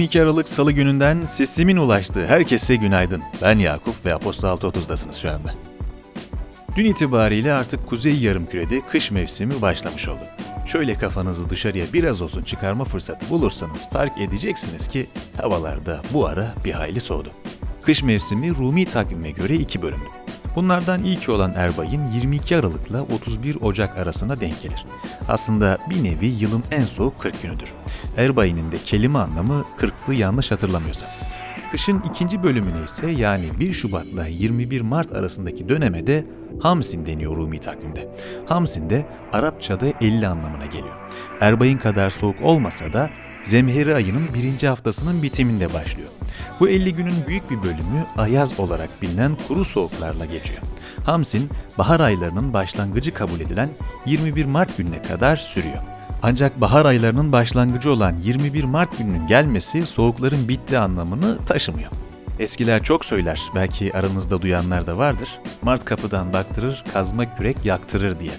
22 Aralık Salı gününden sesimin ulaştığı herkese günaydın. Ben Yakup ve Apostol 6.30'dasınız şu anda. Dün itibariyle artık kuzey yarımkürede kış mevsimi başlamış oldu. Şöyle kafanızı dışarıya biraz olsun çıkarma fırsatı bulursanız fark edeceksiniz ki havalarda bu ara bir hayli soğudu. Kış mevsimi Rumi takvime göre iki bölümdü. Bunlardan ilki olan Erbay'ın 22 Aralık'la 31 Ocak arasına denk gelir. Aslında bir nevi yılın en soğuk 40 günüdür. Erbay'ın de kelime anlamı 40'lı yanlış hatırlamıyorsam. Kışın ikinci bölümüne ise yani 1 Şubat'la 21 Mart arasındaki döneme de Hamsin deniyor Rumi takvimde. Hamsin de Arapçada 50 anlamına geliyor. Erbay'ın kadar soğuk olmasa da Zemheri ayının birinci haftasının bitiminde başlıyor. Bu 50 günün büyük bir bölümü ayaz olarak bilinen kuru soğuklarla geçiyor. Hamsin, bahar aylarının başlangıcı kabul edilen 21 Mart gününe kadar sürüyor. Ancak bahar aylarının başlangıcı olan 21 Mart gününün gelmesi soğukların bittiği anlamını taşımıyor. Eskiler çok söyler, belki aranızda duyanlar da vardır. Mart kapıdan baktırır, kazma kürek yaktırır diye.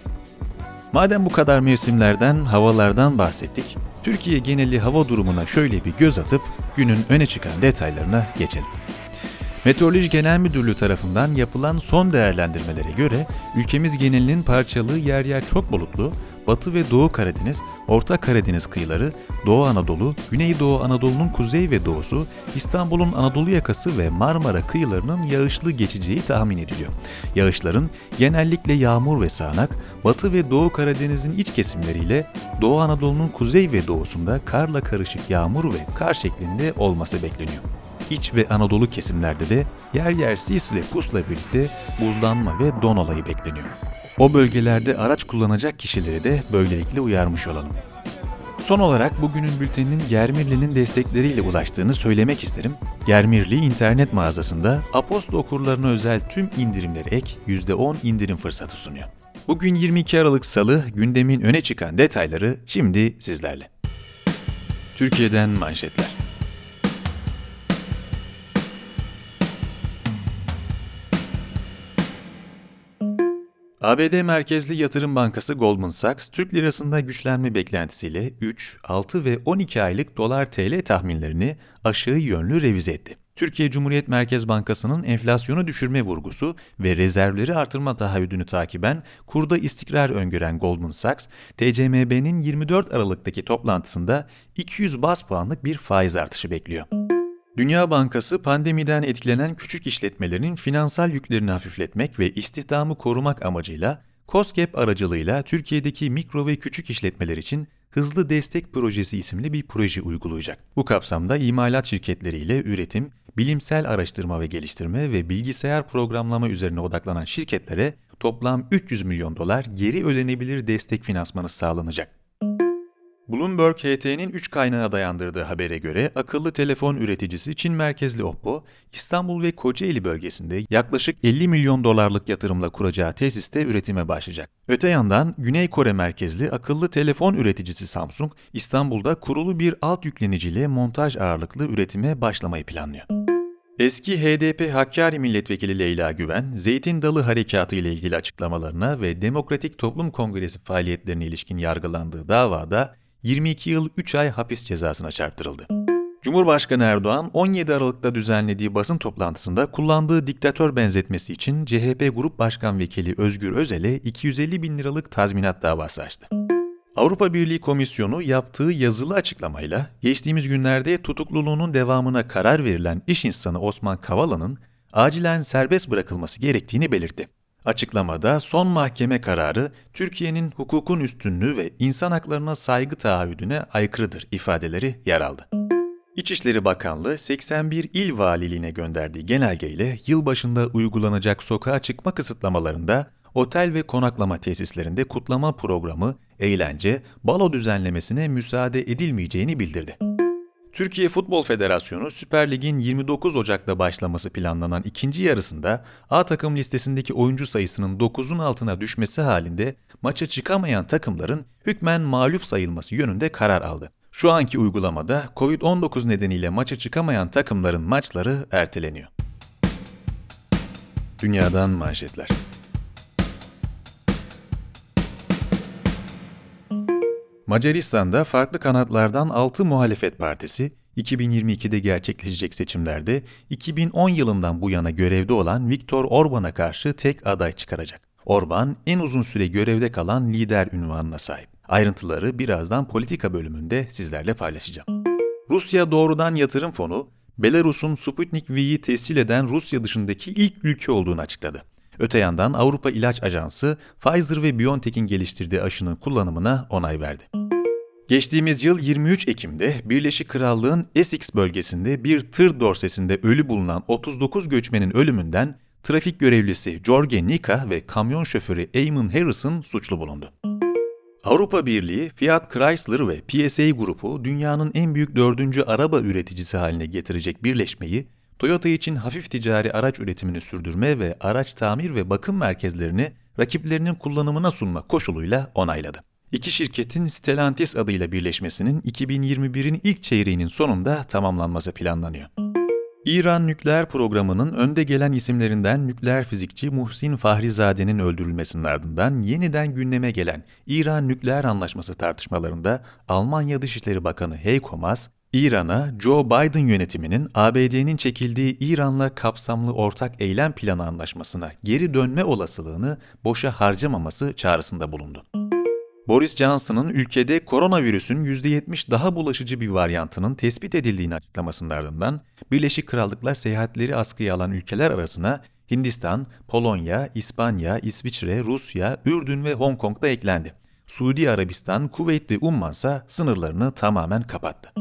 Madem bu kadar mevsimlerden, havalardan bahsettik, Türkiye geneli hava durumuna şöyle bir göz atıp günün öne çıkan detaylarına geçelim. Meteoroloji Genel Müdürlüğü tarafından yapılan son değerlendirmelere göre ülkemiz genelinin parçalı yer yer çok bulutlu, Batı ve Doğu Karadeniz, Orta Karadeniz kıyıları, Doğu Anadolu, Güneydoğu Anadolu'nun kuzey ve doğusu, İstanbul'un Anadolu yakası ve Marmara kıyılarının yağışlı geçeceği tahmin ediliyor. Yağışların genellikle yağmur ve sağanak, Batı ve Doğu Karadeniz'in iç kesimleriyle Doğu Anadolu'nun kuzey ve doğusunda karla karışık yağmur ve kar şeklinde olması bekleniyor. İç ve Anadolu kesimlerde de yer yer sis ve pusla birlikte buzlanma ve don olayı bekleniyor. O bölgelerde araç kullanacak kişileri de böylelikle uyarmış olalım. Son olarak bugünün bülteninin Germirli'nin destekleriyle ulaştığını söylemek isterim. Germirli internet mağazasında Aposto okurlarına özel tüm indirimleri ek %10 indirim fırsatı sunuyor. Bugün 22 Aralık Salı gündemin öne çıkan detayları şimdi sizlerle. Türkiye'den manşetler. ABD merkezli yatırım bankası Goldman Sachs, Türk lirasında güçlenme beklentisiyle 3, 6 ve 12 aylık dolar TL tahminlerini aşağı yönlü revize etti. Türkiye Cumhuriyet Merkez Bankası'nın enflasyonu düşürme vurgusu ve rezervleri artırma taahhüdünü takiben kurda istikrar öngören Goldman Sachs, TCMB'nin 24 Aralık'taki toplantısında 200 bas puanlık bir faiz artışı bekliyor. Dünya Bankası pandemiden etkilenen küçük işletmelerin finansal yüklerini hafifletmek ve istihdamı korumak amacıyla COSGAP aracılığıyla Türkiye'deki mikro ve küçük işletmeler için Hızlı Destek Projesi isimli bir proje uygulayacak. Bu kapsamda imalat şirketleriyle üretim, bilimsel araştırma ve geliştirme ve bilgisayar programlama üzerine odaklanan şirketlere toplam 300 milyon dolar geri ödenebilir destek finansmanı sağlanacak. Bloomberg HT'nin 3 kaynağa dayandırdığı habere göre akıllı telefon üreticisi Çin merkezli Oppo, İstanbul ve Kocaeli bölgesinde yaklaşık 50 milyon dolarlık yatırımla kuracağı tesiste üretime başlayacak. Öte yandan Güney Kore merkezli akıllı telefon üreticisi Samsung, İstanbul'da kurulu bir alt yükleniciyle montaj ağırlıklı üretime başlamayı planlıyor. Eski HDP Hakkari Milletvekili Leyla Güven, Zeytin Dalı Harekatı ile ilgili açıklamalarına ve Demokratik Toplum Kongresi faaliyetlerine ilişkin yargılandığı davada 22 yıl 3 ay hapis cezasına çarptırıldı. Cumhurbaşkanı Erdoğan 17 Aralık'ta düzenlediği basın toplantısında kullandığı diktatör benzetmesi için CHP Grup Başkan Vekili Özgür Özel'e 250 bin liralık tazminat davası açtı. Avrupa Birliği Komisyonu yaptığı yazılı açıklamayla geçtiğimiz günlerde tutukluluğunun devamına karar verilen iş insanı Osman Kavala'nın acilen serbest bırakılması gerektiğini belirtti. Açıklamada son mahkeme kararı Türkiye'nin hukukun üstünlüğü ve insan haklarına saygı taahhüdüne aykırıdır ifadeleri yer aldı. İçişleri Bakanlığı 81 il valiliğine gönderdiği genelgeyle yılbaşında uygulanacak sokağa çıkma kısıtlamalarında otel ve konaklama tesislerinde kutlama programı, eğlence, balo düzenlemesine müsaade edilmeyeceğini bildirdi. Türkiye Futbol Federasyonu Süper Lig'in 29 Ocak'ta başlaması planlanan ikinci yarısında A takım listesindeki oyuncu sayısının 9'un altına düşmesi halinde maça çıkamayan takımların hükmen mağlup sayılması yönünde karar aldı. Şu anki uygulamada Covid-19 nedeniyle maça çıkamayan takımların maçları erteleniyor. Dünyadan manşetler. Macaristan'da farklı kanatlardan 6 muhalefet partisi 2022'de gerçekleşecek seçimlerde 2010 yılından bu yana görevde olan Viktor Orban'a karşı tek aday çıkaracak. Orban en uzun süre görevde kalan lider ünvanına sahip. Ayrıntıları birazdan politika bölümünde sizlerle paylaşacağım. Rusya Doğrudan Yatırım Fonu, Belarus'un Sputnik V'yi tescil eden Rusya dışındaki ilk ülke olduğunu açıkladı. Öte yandan Avrupa İlaç Ajansı, Pfizer ve BioNTech'in geliştirdiği aşının kullanımına onay verdi. Geçtiğimiz yıl 23 Ekim'de Birleşik Krallığın Essex bölgesinde bir tır dorsesinde ölü bulunan 39 göçmenin ölümünden trafik görevlisi Jorge Nika ve kamyon şoförü Eamon Harrison suçlu bulundu. Avrupa Birliği, Fiat Chrysler ve PSA grubu dünyanın en büyük dördüncü araba üreticisi haline getirecek birleşmeyi, Toyota için hafif ticari araç üretimini sürdürme ve araç tamir ve bakım merkezlerini rakiplerinin kullanımına sunma koşuluyla onayladı. İki şirketin Stellantis adıyla birleşmesinin 2021'in ilk çeyreğinin sonunda tamamlanması planlanıyor. İran nükleer programının önde gelen isimlerinden nükleer fizikçi Muhsin Fahrizade'nin öldürülmesinin ardından yeniden gündeme gelen İran nükleer anlaşması tartışmalarında Almanya Dışişleri Bakanı Heiko Maas, İran'a Joe Biden yönetiminin ABD'nin çekildiği İran'la kapsamlı ortak eylem planı anlaşmasına geri dönme olasılığını boşa harcamaması çağrısında bulundu. Boris Johnson'ın ülkede koronavirüsün %70 daha bulaşıcı bir varyantının tespit edildiğini açıklamasının ardından Birleşik Krallık'la seyahatleri askıya alan ülkeler arasına Hindistan, Polonya, İspanya, İsviçre, Rusya, Ürdün ve Hong Kong da eklendi. Suudi Arabistan, Kuveyt ve Umman ise sınırlarını tamamen kapattı.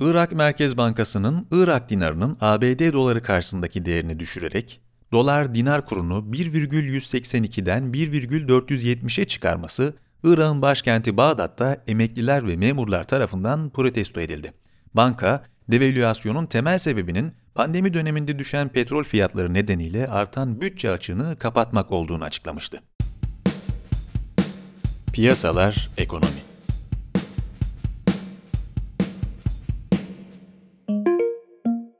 Irak Merkez Bankası'nın Irak dinarının ABD doları karşısındaki değerini düşürerek dolar dinar kurunu 1,182'den 1,470'e çıkarması Irak'ın başkenti Bağdat'ta emekliler ve memurlar tarafından protesto edildi. Banka, devalüasyonun temel sebebinin pandemi döneminde düşen petrol fiyatları nedeniyle artan bütçe açığını kapatmak olduğunu açıklamıştı. Piyasalar, ekonomi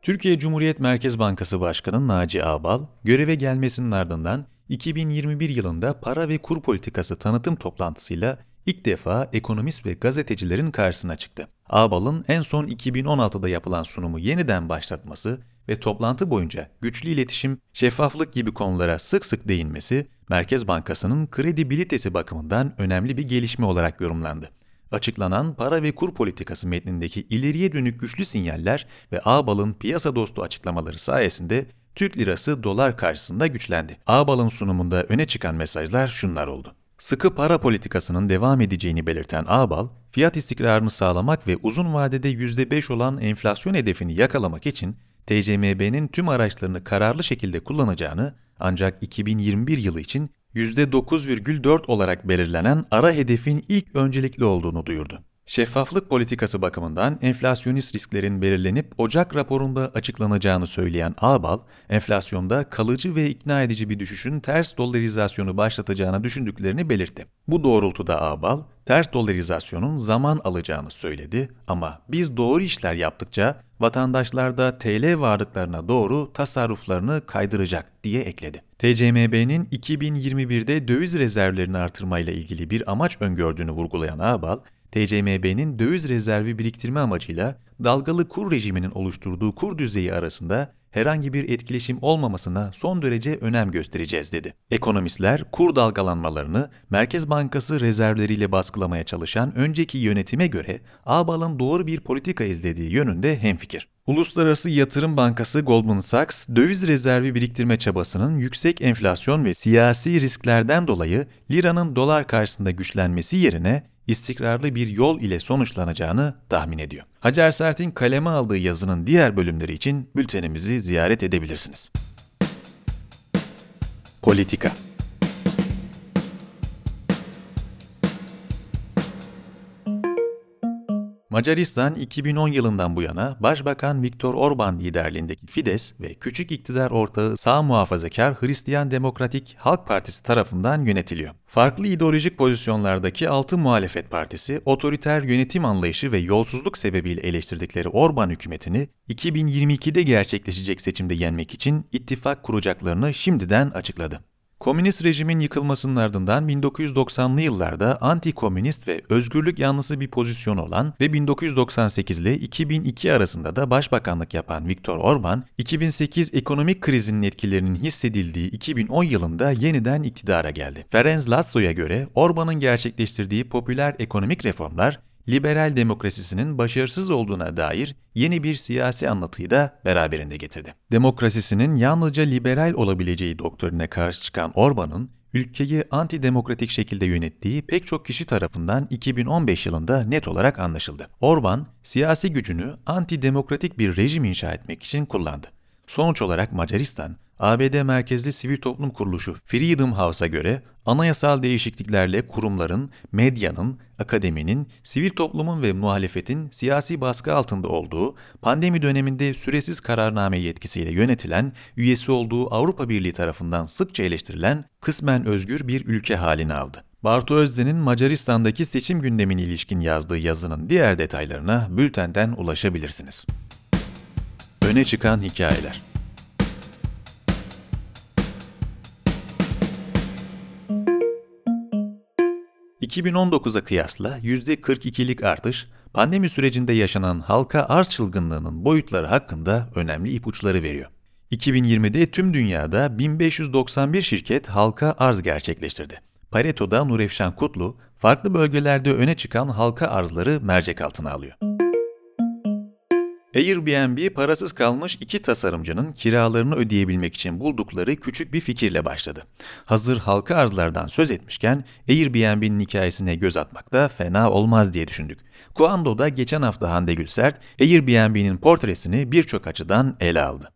Türkiye Cumhuriyet Merkez Bankası Başkanı Naci Ağbal, göreve gelmesinin ardından 2021 yılında para ve kur politikası tanıtım toplantısıyla ilk defa ekonomist ve gazetecilerin karşısına çıktı. Ağbal'ın en son 2016'da yapılan sunumu yeniden başlatması ve toplantı boyunca güçlü iletişim, şeffaflık gibi konulara sık sık değinmesi, Merkez Bankası'nın kredibilitesi bakımından önemli bir gelişme olarak yorumlandı. Açıklanan para ve kur politikası metnindeki ileriye dönük güçlü sinyaller ve Ağbal'ın piyasa dostu açıklamaları sayesinde Türk lirası dolar karşısında güçlendi. Ağbal'ın sunumunda öne çıkan mesajlar şunlar oldu. Sıkı para politikasının devam edeceğini belirten Ağbal, fiyat istikrarını sağlamak ve uzun vadede %5 olan enflasyon hedefini yakalamak için TCMB'nin tüm araçlarını kararlı şekilde kullanacağını ancak 2021 yılı için %9,4 olarak belirlenen ara hedefin ilk öncelikli olduğunu duyurdu. Şeffaflık politikası bakımından enflasyonist risklerin belirlenip Ocak raporunda açıklanacağını söyleyen Ağbal, enflasyonda kalıcı ve ikna edici bir düşüşün ters dollarizasyonu başlatacağını düşündüklerini belirtti. Bu doğrultuda Ağbal, ters dollarizasyonun zaman alacağını söyledi ama biz doğru işler yaptıkça vatandaşlar da TL varlıklarına doğru tasarruflarını kaydıracak diye ekledi. TCMB'nin 2021'de döviz rezervlerini artırmayla ilgili bir amaç öngördüğünü vurgulayan Ağbal, TCMB'nin döviz rezervi biriktirme amacıyla dalgalı kur rejiminin oluşturduğu kur düzeyi arasında herhangi bir etkileşim olmamasına son derece önem göstereceğiz dedi. Ekonomistler kur dalgalanmalarını Merkez Bankası rezervleriyle baskılamaya çalışan önceki yönetime göre Ağbal'ın doğru bir politika izlediği yönünde hemfikir. Uluslararası Yatırım Bankası Goldman Sachs, döviz rezervi biriktirme çabasının yüksek enflasyon ve siyasi risklerden dolayı liranın dolar karşısında güçlenmesi yerine istikrarlı bir yol ile sonuçlanacağını tahmin ediyor. Hacer Sert'in kaleme aldığı yazının diğer bölümleri için bültenimizi ziyaret edebilirsiniz. Politika Macaristan 2010 yılından bu yana Başbakan Viktor Orban liderliğindeki Fides ve küçük iktidar ortağı sağ muhafazakar Hristiyan Demokratik Halk Partisi tarafından yönetiliyor. Farklı ideolojik pozisyonlardaki altı muhalefet partisi, otoriter yönetim anlayışı ve yolsuzluk sebebiyle eleştirdikleri Orban hükümetini 2022'de gerçekleşecek seçimde yenmek için ittifak kuracaklarını şimdiden açıkladı. Komünist rejimin yıkılmasının ardından 1990'lı yıllarda anti-komünist ve özgürlük yanlısı bir pozisyon olan ve 1998 ile 2002 arasında da başbakanlık yapan Viktor Orban, 2008 ekonomik krizinin etkilerinin hissedildiği 2010 yılında yeniden iktidara geldi. Ferenc Lasso'ya göre Orban'ın gerçekleştirdiği popüler ekonomik reformlar liberal demokrasisinin başarısız olduğuna dair yeni bir siyasi anlatıyı da beraberinde getirdi. Demokrasisinin yalnızca liberal olabileceği doktrinine karşı çıkan Orban'ın ülkeyi antidemokratik şekilde yönettiği pek çok kişi tarafından 2015 yılında net olarak anlaşıldı. Orban, siyasi gücünü antidemokratik bir rejim inşa etmek için kullandı. Sonuç olarak Macaristan, ABD merkezli sivil toplum kuruluşu Freedom House'a göre anayasal değişikliklerle kurumların, medyanın, akademinin, sivil toplumun ve muhalefetin siyasi baskı altında olduğu, pandemi döneminde süresiz kararname yetkisiyle yönetilen, üyesi olduğu Avrupa Birliği tarafından sıkça eleştirilen kısmen özgür bir ülke halini aldı. Bartu Özden'in Macaristan'daki seçim gündemine ilişkin yazdığı yazının diğer detaylarına bültenden ulaşabilirsiniz. Öne çıkan hikayeler 2019'a kıyasla %42'lik artış, pandemi sürecinde yaşanan halka arz çılgınlığının boyutları hakkında önemli ipuçları veriyor. 2020'de tüm dünyada 1591 şirket halka arz gerçekleştirdi. Pareto'da Nurefşan Kutlu, farklı bölgelerde öne çıkan halka arzları mercek altına alıyor. Airbnb parasız kalmış iki tasarımcının kiralarını ödeyebilmek için buldukları küçük bir fikirle başladı. Hazır halka arzlardan söz etmişken Airbnb'nin hikayesine göz atmak da fena olmaz diye düşündük. Kuando'da geçen hafta Hande Gülsert, Airbnb'nin portresini birçok açıdan ele aldı.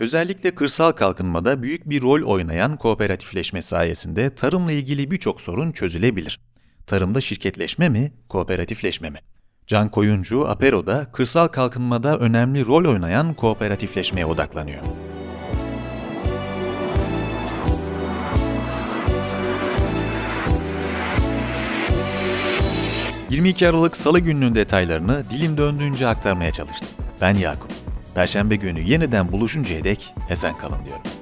Özellikle kırsal kalkınmada büyük bir rol oynayan kooperatifleşme sayesinde tarımla ilgili birçok sorun çözülebilir. Tarımda şirketleşme mi, kooperatifleşme mi? Can Koyuncu, Apero'da kırsal kalkınmada önemli rol oynayan kooperatifleşmeye odaklanıyor. ...22 Aralık Salı gününün detaylarını dilim döndüğünce aktarmaya çalıştım. Ben Yakup. Perşembe günü yeniden buluşuncaya dek esen kalın diyorum.